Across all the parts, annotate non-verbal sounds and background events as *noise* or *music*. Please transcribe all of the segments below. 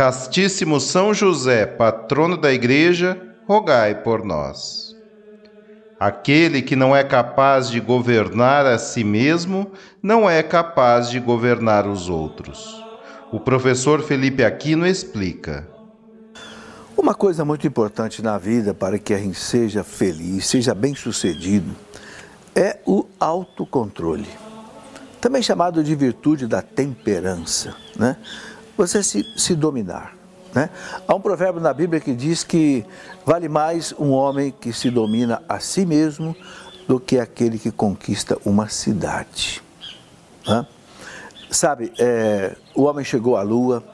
Castíssimo São José, patrono da Igreja, rogai por nós. Aquele que não é capaz de governar a si mesmo, não é capaz de governar os outros. O professor Felipe Aquino explica. Uma coisa muito importante na vida para que a gente seja feliz, seja bem-sucedido, é o autocontrole. Também chamado de virtude da temperança, né? Você se, se dominar. Né? Há um provérbio na Bíblia que diz que vale mais um homem que se domina a si mesmo do que aquele que conquista uma cidade. Né? Sabe, é, o homem chegou à Lua,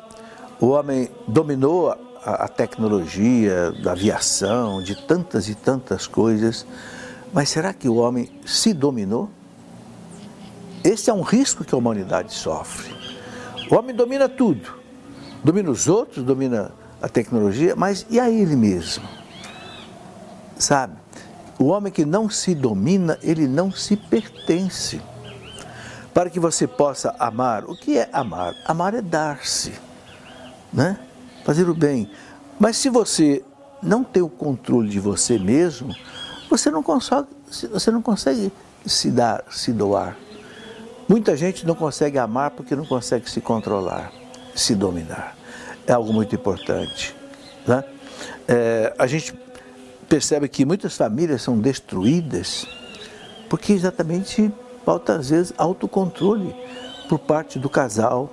o homem dominou a, a tecnologia da aviação, de tantas e tantas coisas, mas será que o homem se dominou? Esse é um risco que a humanidade sofre. O homem domina tudo. Domina os outros, domina a tecnologia, mas e a ele mesmo? Sabe? O homem que não se domina, ele não se pertence. Para que você possa amar, o que é amar? Amar é dar-se, né? Fazer o bem. Mas se você não tem o controle de você mesmo, você não consegue, você não consegue se dar, se doar. Muita gente não consegue amar porque não consegue se controlar, se dominar. É algo muito importante. Né? É, a gente percebe que muitas famílias são destruídas porque exatamente falta, às vezes, autocontrole por parte do casal,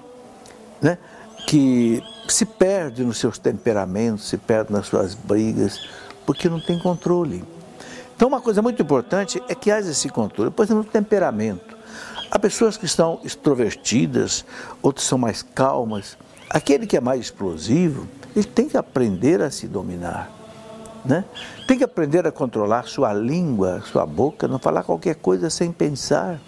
né? que se perde nos seus temperamentos, se perde nas suas brigas, porque não tem controle. Então, uma coisa muito importante é que haja esse controle, por exemplo, no temperamento. Há pessoas que são extrovertidas, outras são mais calmas. Aquele que é mais explosivo, ele tem que aprender a se dominar. Né? Tem que aprender a controlar sua língua, sua boca, não falar qualquer coisa sem pensar.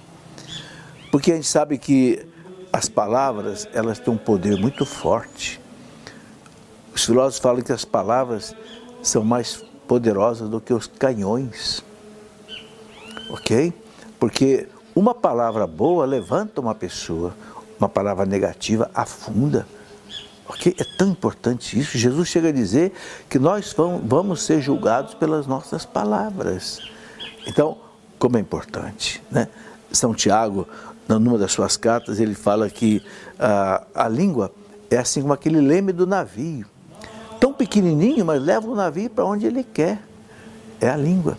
Porque a gente sabe que as palavras, elas têm um poder muito forte. Os filósofos falam que as palavras são mais poderosas do que os canhões. OK? Porque uma palavra boa levanta uma pessoa, uma palavra negativa afunda. Ok? É tão importante isso. Jesus chega a dizer que nós vamos ser julgados pelas nossas palavras. Então, como é importante, né? São Tiago, numa das suas cartas, ele fala que a, a língua é assim como aquele leme do navio. Tão pequenininho, mas leva o navio para onde ele quer. É a língua.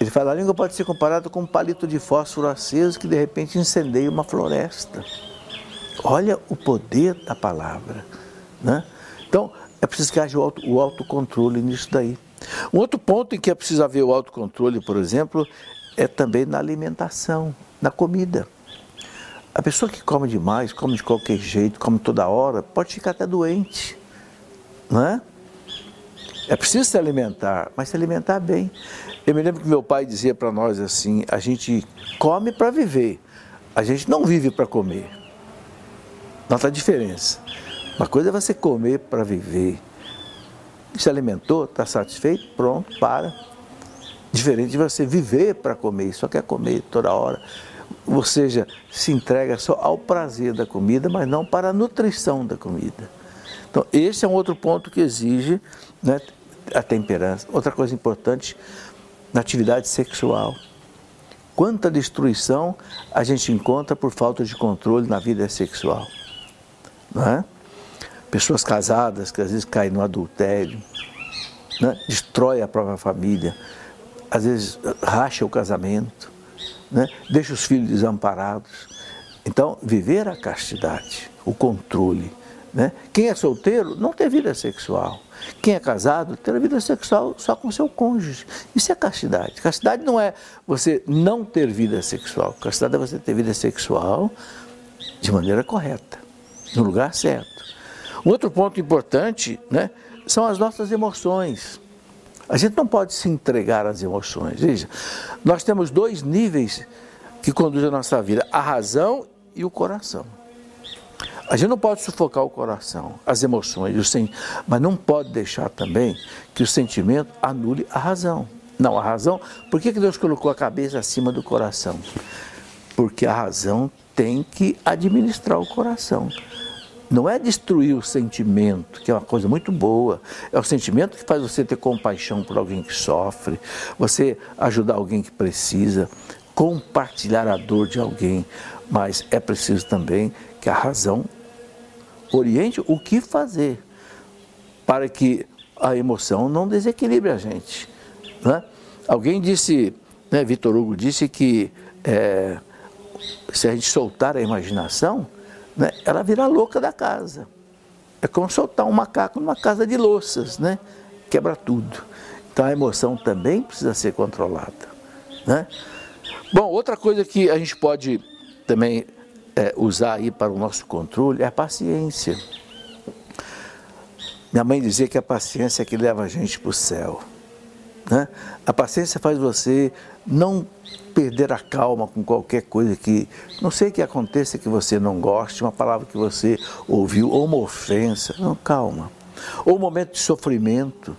Ele fala, a língua pode ser comparada com um palito de fósforo aceso que de repente incendeia uma floresta. Olha o poder da palavra. Né? Então, é preciso que haja o, auto, o autocontrole nisso daí. Um outro ponto em que é preciso haver o autocontrole, por exemplo, é também na alimentação, na comida. A pessoa que come demais, come de qualquer jeito, come toda hora, pode ficar até doente. Não é? É preciso se alimentar, mas se alimentar bem. Eu me lembro que meu pai dizia para nós assim: a gente come para viver, a gente não vive para comer. Nota a diferença. Uma coisa é você comer para viver. Se alimentou, está satisfeito, pronto, para. Diferente de você viver para comer, só quer comer toda hora. Ou seja, se entrega só ao prazer da comida, mas não para a nutrição da comida. Então, esse é um outro ponto que exige né, a temperança. Outra coisa importante, na atividade sexual. Quanta destruição a gente encontra por falta de controle na vida sexual. Não é? Pessoas casadas que às vezes caem no adultério. né? destrói a própria família, às vezes racha o casamento, né? deixa os filhos desamparados. Então, viver a castidade, o controle. Né? Quem é solteiro não tem vida sexual. Quem é casado tem vida sexual só com seu cônjuge. Isso é castidade. Castidade não é você não ter vida sexual. Castidade é você ter vida sexual de maneira correta, no lugar certo. Um outro ponto importante né, são as nossas emoções. A gente não pode se entregar às emoções. Veja, nós temos dois níveis que conduzem a nossa vida: a razão e o coração. A gente não pode sufocar o coração, as emoções, mas não pode deixar também que o sentimento anule a razão. Não, a razão, por que Deus colocou a cabeça acima do coração? Porque a razão tem que administrar o coração. Não é destruir o sentimento, que é uma coisa muito boa. É o sentimento que faz você ter compaixão por alguém que sofre, você ajudar alguém que precisa, compartilhar a dor de alguém. Mas é preciso também que a razão oriente o que fazer para que a emoção não desequilibre a gente. Né? Alguém disse, né, Vitor Hugo disse que é, se a gente soltar a imaginação, né, ela vira louca da casa. É como soltar um macaco numa casa de louças, né? Quebra tudo. Então a emoção também precisa ser controlada. Né? Bom, outra coisa que a gente pode também é, usar aí para o nosso controle é a paciência. Minha mãe dizia que a paciência é que leva a gente para o céu. Né? A paciência faz você não perder a calma com qualquer coisa que, não sei que aconteça que você não goste, uma palavra que você ouviu, ou uma ofensa. Não, calma. Ou um momento de sofrimento.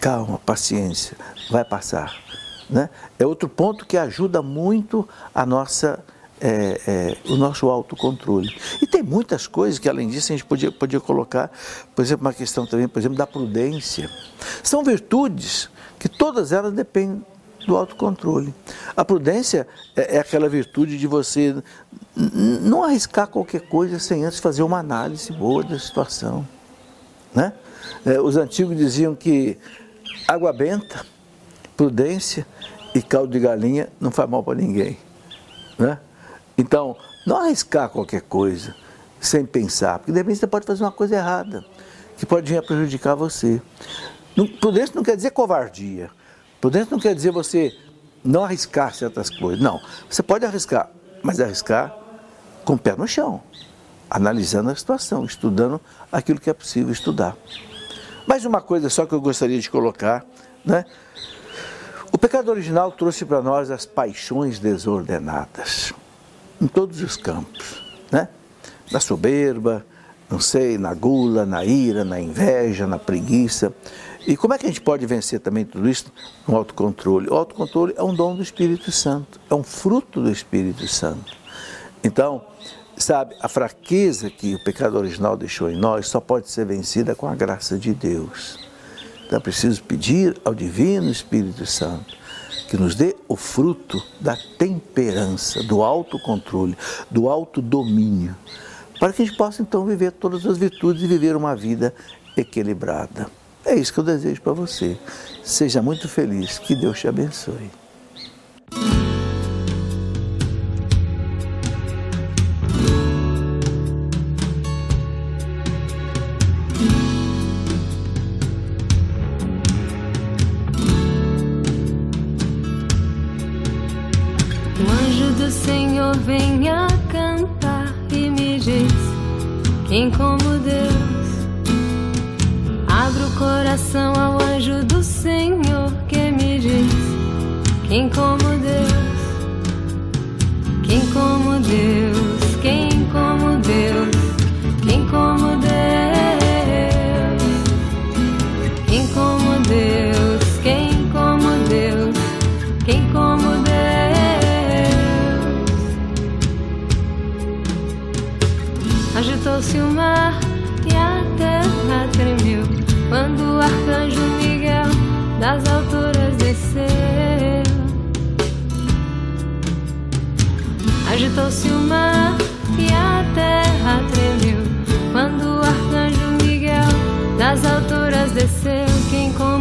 Calma, paciência, vai passar. Né? É outro ponto que ajuda muito a nossa é, é, o nosso autocontrole. E tem muitas coisas que, além disso, a gente podia, podia colocar, por exemplo, uma questão também, por exemplo, da prudência. São virtudes que todas elas dependem do autocontrole. A prudência é, é aquela virtude de você não arriscar qualquer coisa sem antes fazer uma análise boa da situação. Né? É, os antigos diziam que água benta, prudência e caldo de galinha não faz mal para ninguém. Né? Então, não arriscar qualquer coisa sem pensar, porque de repente você pode fazer uma coisa errada, que pode vir a prejudicar você. Prudência não quer dizer covardia. Prudência não quer dizer você não arriscar certas coisas. Não. Você pode arriscar, mas arriscar com o pé no chão, analisando a situação, estudando aquilo que é possível estudar. Mais uma coisa só que eu gostaria de colocar, né? O pecado original trouxe para nós as paixões desordenadas em todos os campos, né? Na soberba, não sei, na gula, na ira, na inveja, na preguiça. E como é que a gente pode vencer também tudo isso no autocontrole? O autocontrole é um dom do Espírito Santo, é um fruto do Espírito Santo. Então, sabe, a fraqueza que o pecado original deixou em nós só pode ser vencida com a graça de Deus. Então, é preciso pedir ao Divino Espírito Santo que nos dê o fruto da temperança, do autocontrole, do autodomínio, para que a gente possa então viver todas as virtudes e viver uma vida equilibrada. É isso que eu desejo para você. Seja muito feliz, que Deus te abençoe. Quem como Deus. Abre o coração ao anjo do Senhor que me diz: Quem como Deus, quem como Deus, arcanjo Miguel das alturas desceu. Agitou-se o mar e a terra tremeu quando o arcanjo Miguel das alturas desceu. Quem com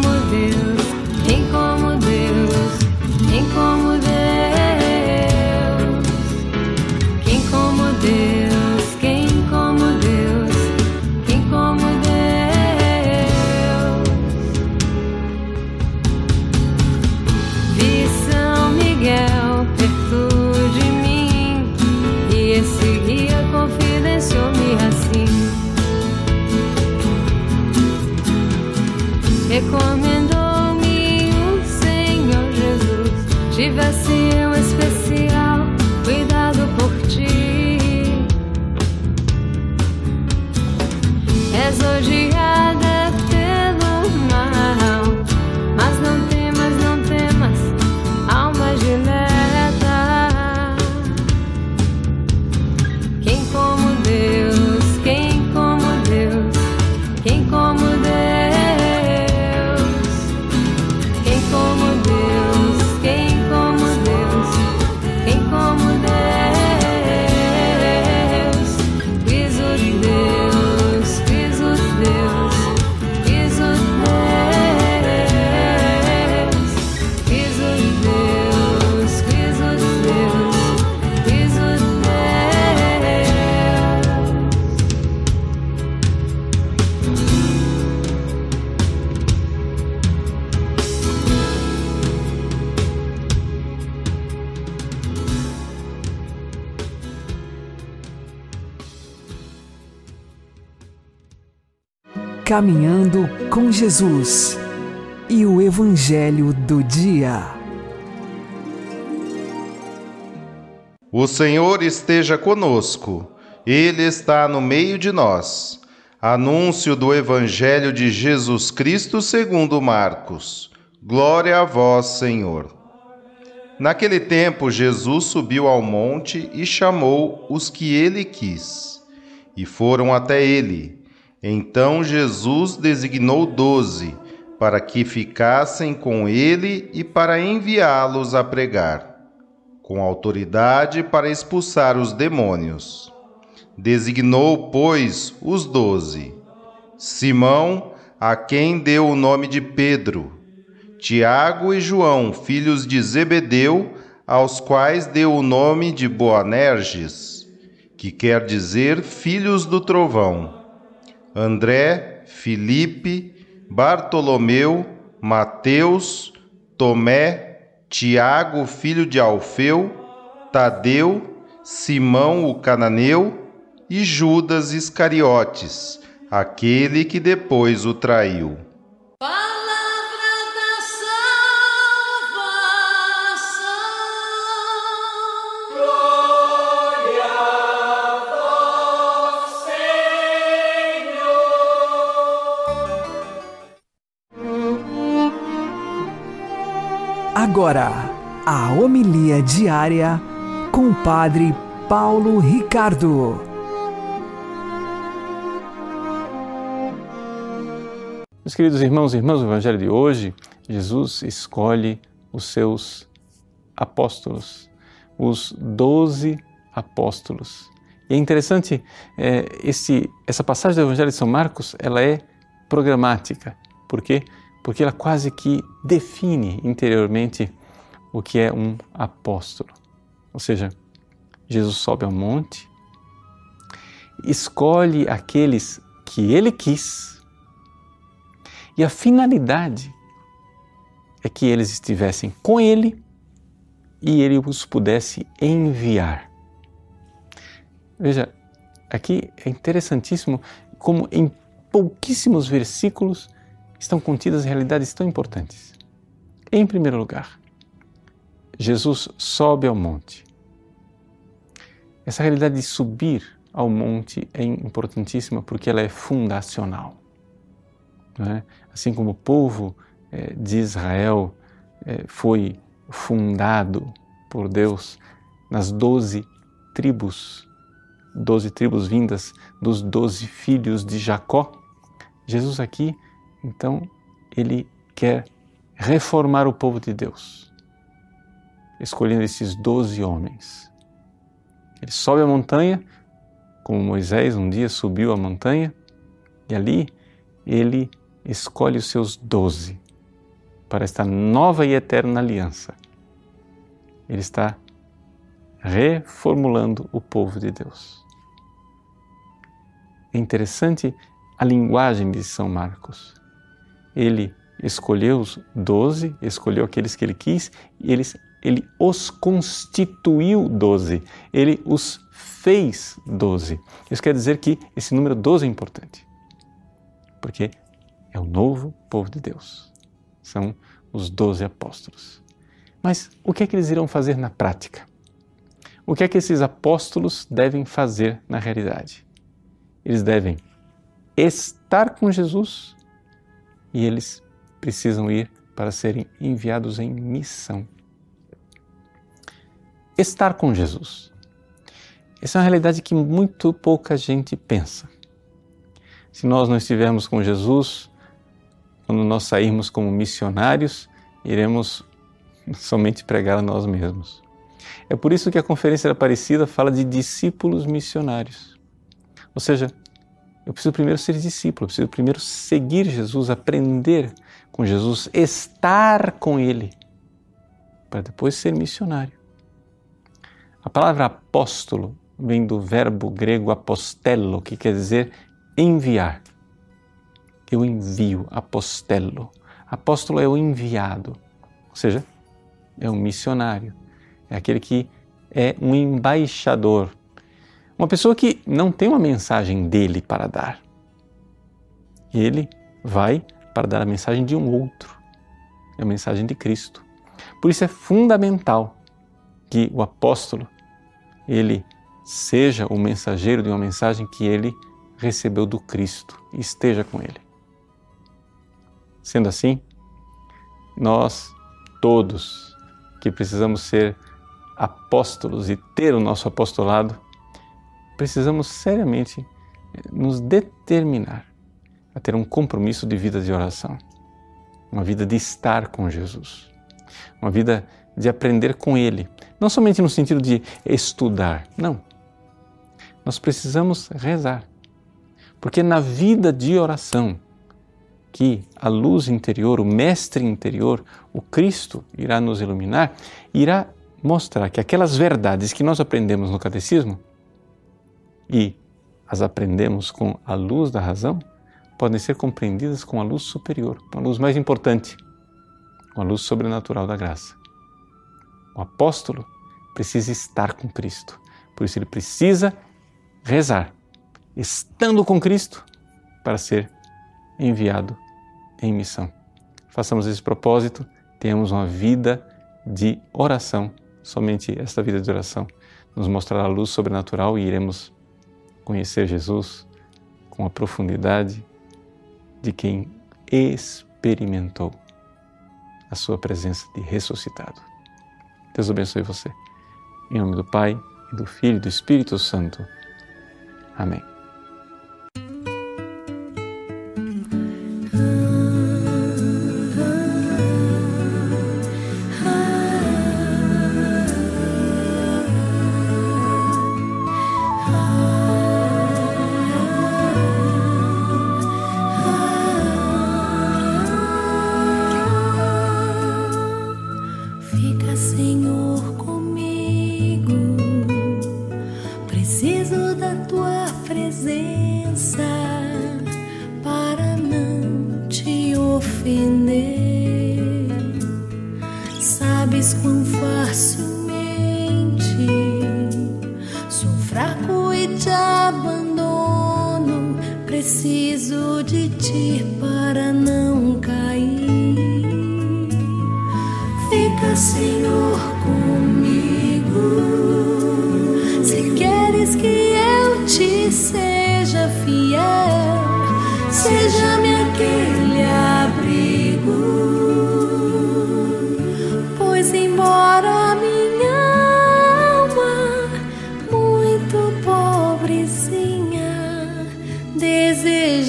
Recomendou-me o Senhor Jesus. Tivesse um Caminhando com Jesus e o Evangelho do Dia. O Senhor esteja conosco, Ele está no meio de nós. Anúncio do Evangelho de Jesus Cristo segundo Marcos. Glória a vós, Senhor. Naquele tempo, Jesus subiu ao monte e chamou os que ele quis, e foram até ele. Então Jesus designou doze, para que ficassem com ele e para enviá-los a pregar com autoridade para expulsar os demônios. Designou, pois, os doze: Simão, a quem deu o nome de Pedro, Tiago e João, filhos de Zebedeu, aos quais deu o nome de Boanerges, que quer dizer filhos do trovão. André, Filipe, Bartolomeu, Mateus, Tomé, Tiago, filho de Alfeu, Tadeu, Simão o cananeu e Judas Iscariotes, aquele que depois o traiu. Agora, a homilia diária com o Padre Paulo Ricardo. Meus queridos irmãos e irmãs, o Evangelho de hoje, Jesus escolhe os seus apóstolos, os doze apóstolos. E é interessante, é, esse, essa passagem do Evangelho de São Marcos, ela é programática. Por quê? Porque ela quase que define interiormente o que é um apóstolo. Ou seja, Jesus sobe ao monte, escolhe aqueles que ele quis, e a finalidade é que eles estivessem com ele e ele os pudesse enviar. Veja, aqui é interessantíssimo como em pouquíssimos versículos estão contidas realidades tão importantes. Em primeiro lugar, Jesus sobe ao monte. Essa realidade de subir ao monte é importantíssima porque ela é fundacional. É? Assim como o povo eh, de Israel eh, foi fundado por Deus nas doze tribos, doze tribos vindas dos doze filhos de Jacó, Jesus aqui, então, ele quer reformar o povo de Deus, escolhendo esses doze homens. Ele sobe a montanha, como Moisés um dia subiu a montanha, e ali ele escolhe os seus doze para esta nova e eterna aliança. Ele está reformulando o povo de Deus. É interessante a linguagem de São Marcos. Ele escolheu os doze, escolheu aqueles que ele quis, e eles, ele os constituiu doze, ele os fez doze. Isso quer dizer que esse número doze é importante, porque É o novo povo de Deus. São os doze apóstolos. Mas o que é que eles irão fazer na prática? O que é que esses apóstolos devem fazer na realidade? Eles devem estar com Jesus e eles precisam ir para serem enviados em missão. Estar com Jesus. Essa é uma realidade que muito pouca gente pensa. Se nós não estivermos com Jesus, quando nós sairmos como missionários, iremos *laughs* somente pregar a nós mesmos. É por isso que a Conferência da Aparecida fala de discípulos missionários. Ou seja, eu preciso primeiro ser discípulo, eu preciso primeiro seguir Jesus, aprender com Jesus, estar com Ele, para depois ser missionário. A palavra apóstolo vem do verbo grego apostelo, que quer dizer enviar. Eu envio, apostelo. Apóstolo é o enviado, ou seja, é um missionário, é aquele que é um embaixador uma pessoa que não tem uma mensagem dele para dar. Ele vai para dar a mensagem de um outro, é a mensagem de Cristo. Por isso é fundamental que o apóstolo ele seja o mensageiro de uma mensagem que ele recebeu do Cristo e esteja com ele. Sendo assim, nós todos que precisamos ser apóstolos e ter o nosso apostolado, precisamos seriamente eh, nos determinar a ter um compromisso de vida de oração, uma vida de estar com Jesus, uma vida de aprender com Ele, não somente no sentido de estudar, não. Nós precisamos rezar, porque na vida de oração que a luz interior, o Mestre interior, o Cristo irá nos iluminar, irá mostrar que aquelas verdades que nós aprendemos no catecismo e as aprendemos com a luz da razão, podem ser compreendidas com a luz superior, com a luz mais importante, com a luz sobrenatural da graça. O apóstolo precisa estar com Cristo, por isso ele precisa rezar, estando com Cristo, para ser enviado em missão. Façamos esse propósito, tenhamos uma vida de oração. Somente esta vida de oração nos mostrará a luz sobrenatural e iremos conhecer Jesus com a profundidade de quem experimentou a sua presença de ressuscitado. Deus abençoe você. Em nome do Pai, e do Filho e do Espírito Santo. Amém.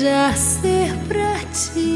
Mas tua presença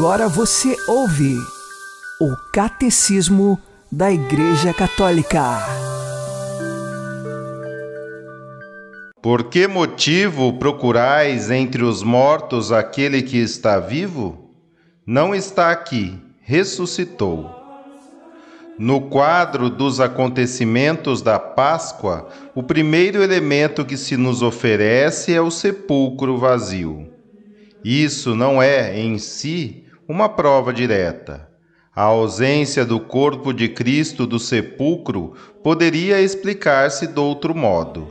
Agora você ouve o Catecismo da Igreja Católica. Por que motivo procurais entre os mortos aquele que está vivo? Não está aqui, ressuscitou. No quadro dos acontecimentos da Páscoa, o primeiro elemento que se nos oferece é o sepulcro vazio. Isso não é, em si, uma prova direta. A ausência do corpo de Cristo do sepulcro poderia explicar-se de outro modo.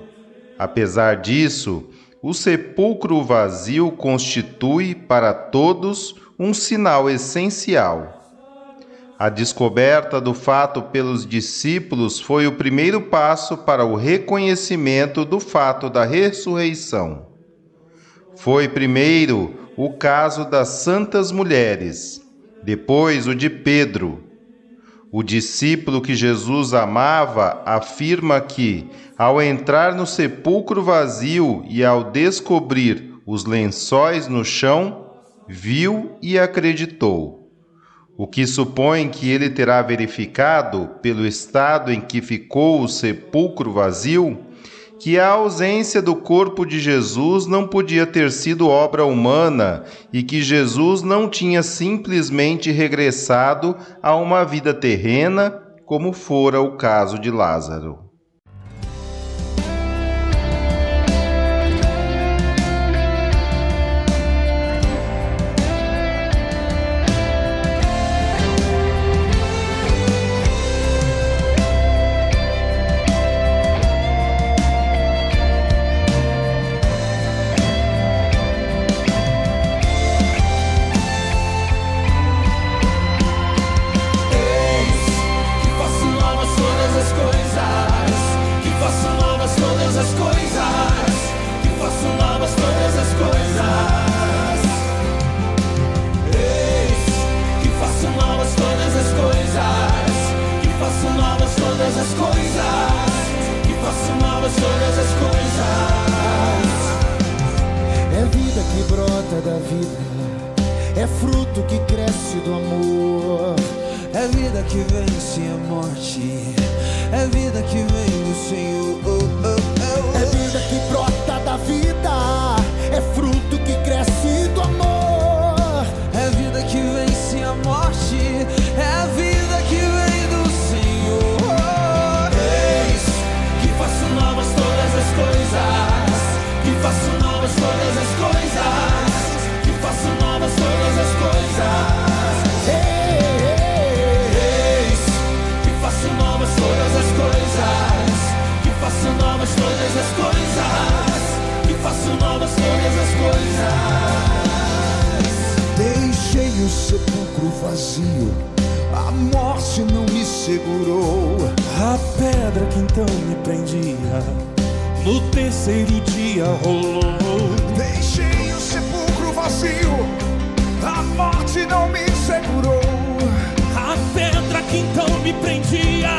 Apesar disso, o sepulcro vazio constitui para todos um sinal essencial. A descoberta do fato pelos discípulos foi o primeiro passo para o reconhecimento do fato da ressurreição. Foi primeiro o caso das santas mulheres, depois o de Pedro. O discípulo que Jesus amava afirma que, ao entrar no sepulcro vazio e ao descobrir os lençóis no chão, viu e acreditou. O que supõe que ele terá verificado, pelo estado em que ficou o sepulcro vazio, que a ausência do corpo de Jesus não podia ter sido obra humana e que Jesus não tinha simplesmente regressado a uma vida terrena, como fora o caso de Lázaro. Todas as coisas. Que faço novas todas as coisas. Deixei o sepulcro vazio, a morte não me segurou. A pedra que então me prendia, no terceiro dia rolou. Deixei o sepulcro vazio, a morte não me segurou. A pedra que então me prendia,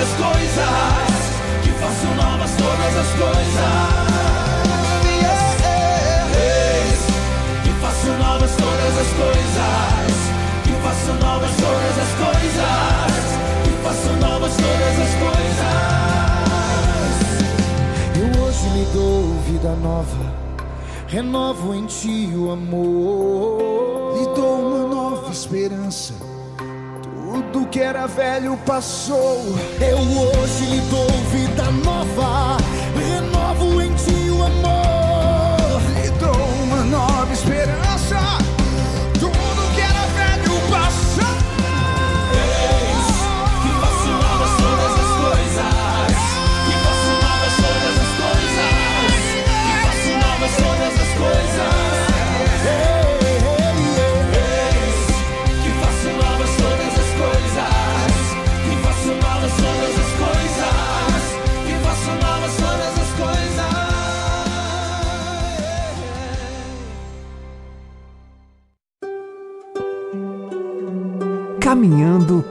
as coisas, que façam novas todas as coisas. Que façam novas todas as coisas, que façam novas todas as coisas, que façam novas todas as coisas. Eu hoje me dou vida nova, renovo em ti o amor, lhe dou uma nova esperança tudo que era velho passou. Eu hoje lhe dou vida nova, renovo em ti o amor.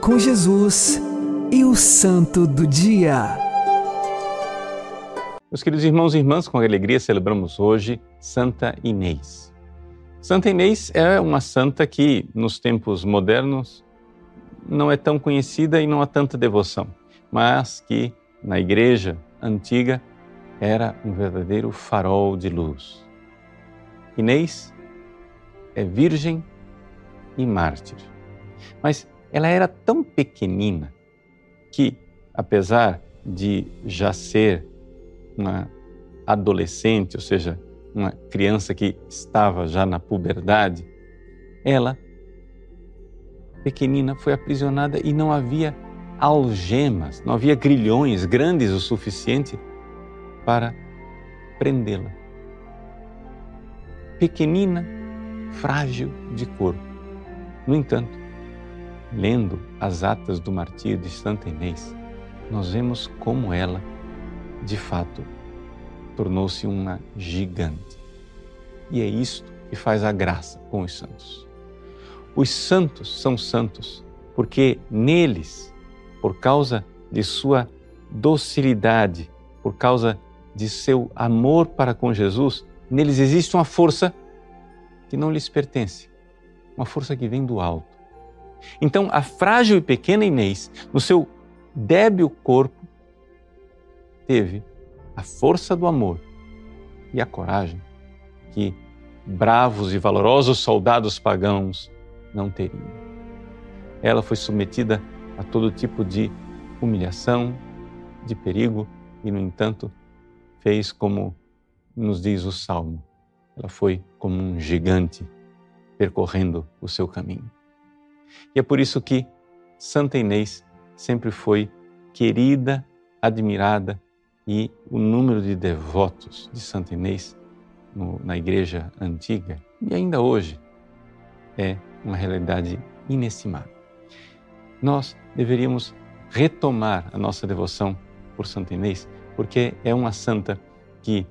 Com Jesus e o Santo do Dia. Meus queridos irmãos e irmãs, com alegria celebramos hoje Santa Inês. Santa Inês é uma santa que, nos tempos modernos, não é tão conhecida e não há tanta devoção, mas que, na igreja antiga, era um verdadeiro farol de luz. Inês é virgem e mártir. Mas ela era tão pequenina que, apesar de já ser uma adolescente, ou seja, uma criança que estava já na puberdade, ela, pequenina, foi aprisionada e não havia algemas, não havia grilhões grandes o suficiente para prendê-la. Pequenina, frágil de corpo. No entanto, lendo as atas do martírio de Santa Inês, nós vemos como ela, de fato, tornou-se uma gigante. E é isto que faz a graça com os santos. Os santos são santos porque neles, por causa de sua docilidade, por causa de seu amor para com Jesus, neles existe uma força que não lhes pertence, uma força que vem do alto. Então, a frágil e pequena Inês, no seu débil corpo, teve a força do amor e a coragem que bravos e valorosos soldados pagãos não teriam. Ela foi submetida a todo tipo de humilhação, de perigo e, no entanto, fez como nos diz o Salmo. Ela foi como um gigante percorrendo o seu caminho. E é por isso que Santa Inês sempre foi querida, admirada e o número de devotos de Santa Inês no, na igreja antiga e ainda hoje é uma realidade inestimável. Nós deveríamos retomar a nossa devoção por Santa Inês, porque é uma santa que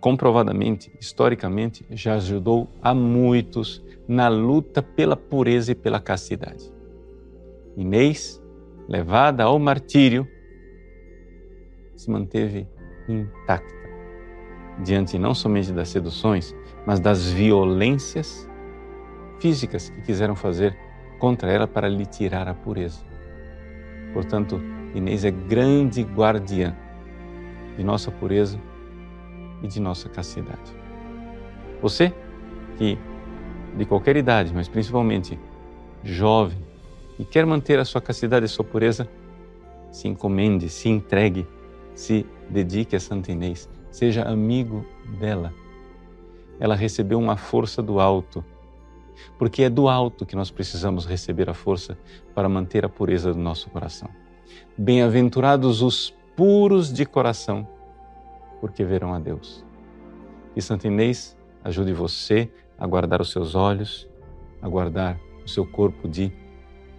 comprovadamente, historicamente, já ajudou a muitos na luta pela pureza e pela castidade. Inês, levada ao martírio, se manteve intacta diante não somente das seduções, mas das violências físicas que quiseram fazer contra ela para lhe tirar a pureza. Portanto, Inês é grande guardiã de nossa pureza e de nossa castidade. Você que de qualquer idade, mas principalmente jovem e quer manter a sua castidade e sua pureza, se encomende, se entregue, se dedique a Santa Inês, seja amigo dela. Ela recebeu uma força do alto, porque é do alto que nós precisamos receber a força para manter a pureza do nosso coração. Bem-aventurados os puros de coração, porque verão a Deus. E Santa Inês ajude você a guardar os seus olhos, a guardar o seu corpo de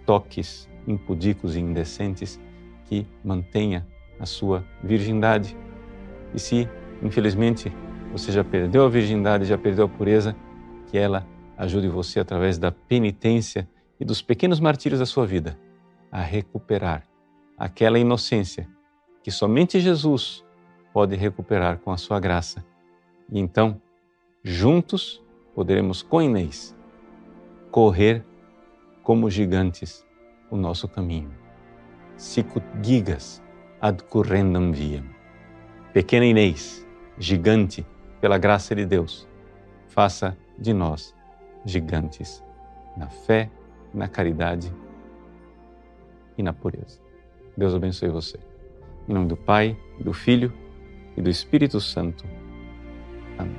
toques impudicos e indecentes, que mantenha a sua virgindade. E se, infelizmente, você já perdeu a virgindade, já perdeu a pureza, que ela ajude você através da penitência e dos pequenos martírios da sua vida a recuperar aquela inocência que somente Jesus pode recuperar com a sua graça. E então, juntos, poderemos com Inês correr como gigantes o nosso caminho. Sicut gigas ad currendum viam. Pequena Inês, gigante pela graça de Deus, faça de nós gigantes na fé, na caridade e na pureza. Deus abençoe você. Em nome do Pai, do Filho e do Espírito Santo. Amém.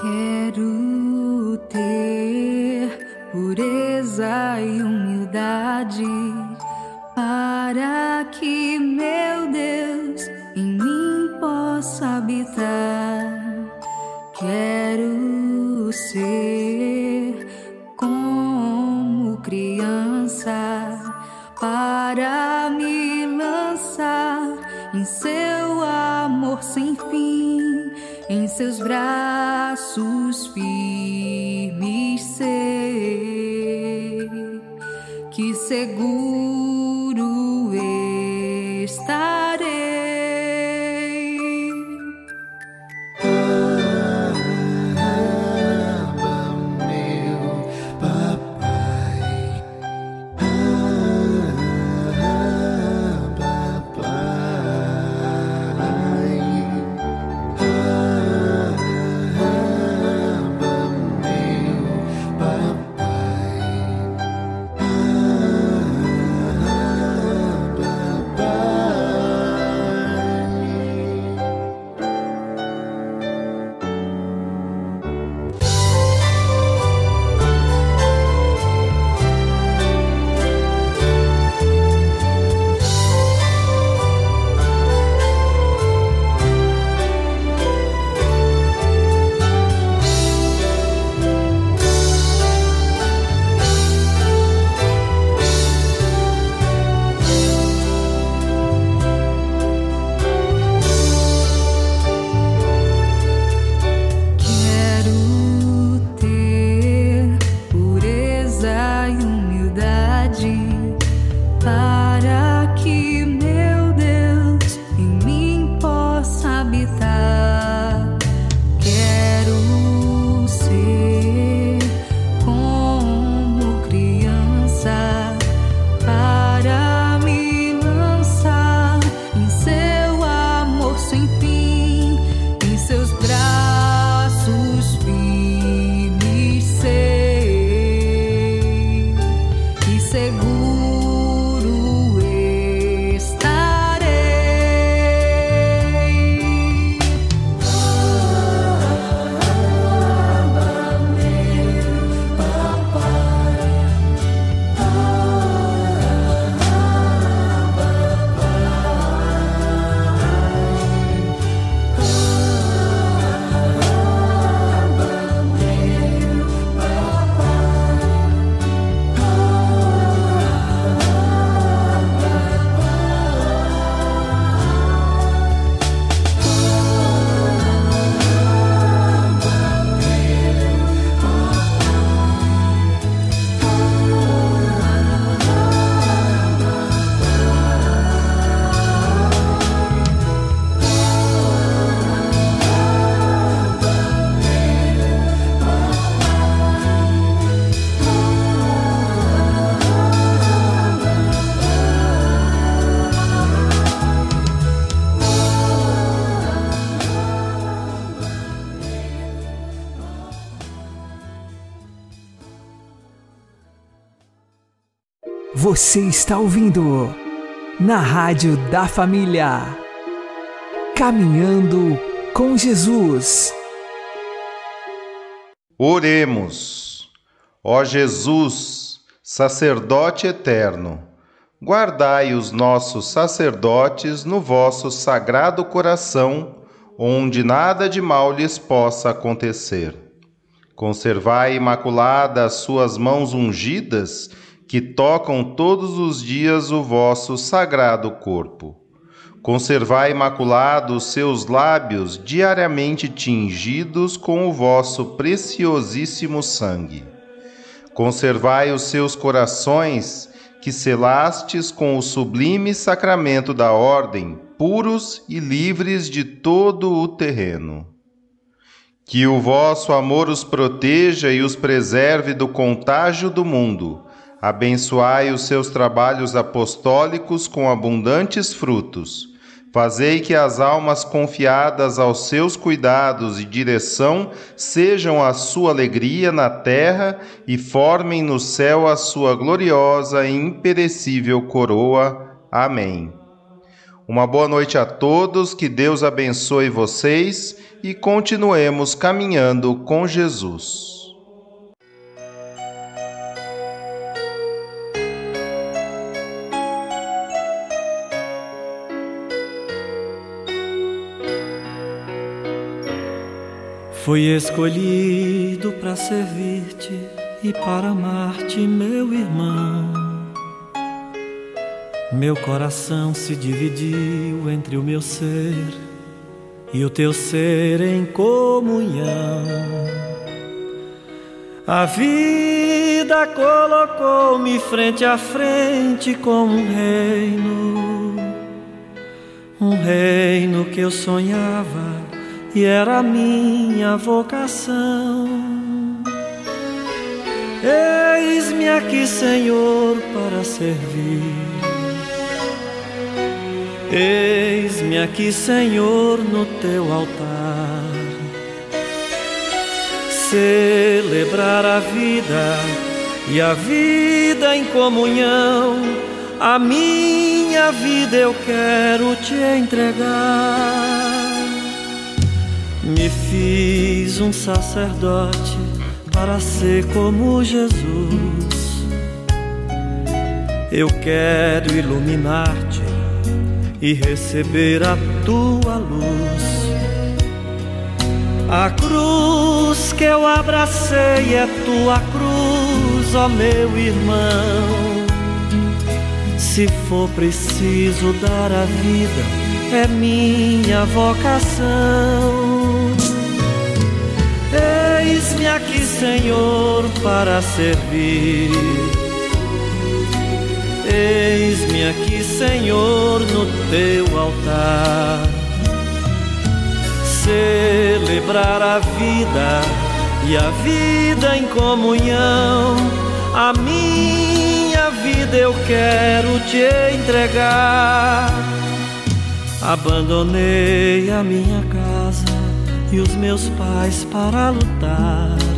Quero ter pureza e humildade para que meu Deus em mim possa habitar. Quero ser como criança para me lançar em seu amor sem fim em seus braços firmes ser, que seguro Você está ouvindo na Rádio da Família. Caminhando com Jesus. Oremos. Ó Jesus, sacerdote eterno, guardai os nossos sacerdotes no vosso sagrado coração, onde nada de mal lhes possa acontecer. Conservai imaculadas as suas mãos ungidas, que tocam todos os dias o vosso sagrado corpo. Conservai imaculados os seus lábios diariamente tingidos com o vosso preciosíssimo sangue. Conservai os seus corações, que selastes com o sublime sacramento da ordem, puros e livres de todo o terreno. Que o vosso amor os proteja e os preserve do contágio do mundo. Abençoai os seus trabalhos apostólicos com abundantes frutos. Fazei que as almas confiadas aos seus cuidados e direção sejam a sua alegria na terra e formem no céu a sua gloriosa e imperecível coroa. Amém. Uma boa noite a todos, que Deus abençoe vocês e continuemos caminhando com Jesus. Fui escolhido para servir-te e para amar-te, meu irmão. Meu coração se dividiu entre o meu ser e o teu ser em comunhão. A vida colocou-me frente a frente com um reino, um reino que eu sonhava e era minha vocação. Eis-me aqui, Senhor, para servir. Eis-me aqui, Senhor, no teu altar. Celebrar a vida e a vida em comunhão. A minha vida eu quero te entregar. Me fiz um sacerdote para ser como Jesus. Eu quero iluminar-te e receber a tua luz. A cruz que eu abracei é tua cruz, ó meu irmão. Se for preciso dar a vida, é minha vocação. Senhor, para servir. Eis-me aqui, Senhor, no teu altar. Celebrar a vida e a vida em comunhão. A minha vida eu quero te entregar. Abandonei a minha casa e os meus pais para lutar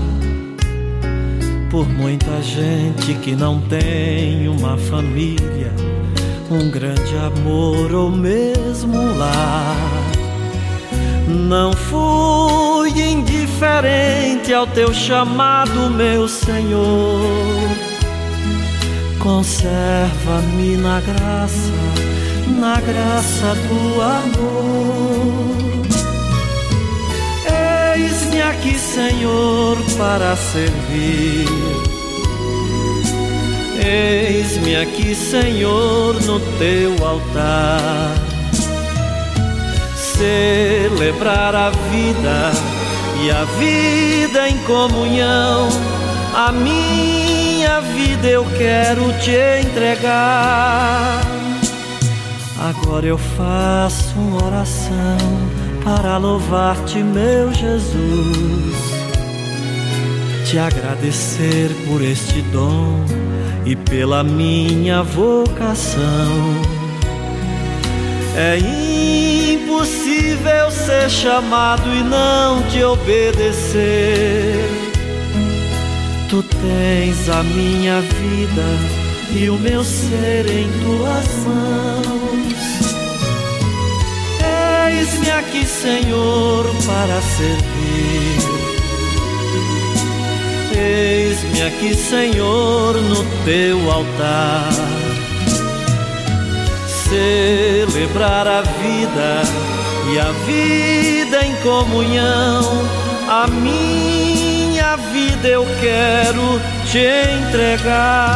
por muita gente que não tem uma família, um grande amor ou mesmo um lar. Não fui indiferente ao teu chamado, meu Senhor. Conserva-me na graça, na graça do amor. Aqui, Senhor, para servir. Eis-me aqui, Senhor, no teu altar. Celebrar a vida e a vida em comunhão. A minha vida eu quero te entregar. Agora eu faço uma oração para louvar-te, meu Jesus, te agradecer por este dom e pela minha vocação. É impossível ser chamado e não te obedecer. Tu tens a minha vida e o meu ser em tuas mãos. Eis-me aqui, Senhor, para servir. Eis-me aqui, Senhor, no teu altar. Celebrar a vida e a vida em comunhão. A minha vida eu quero te entregar.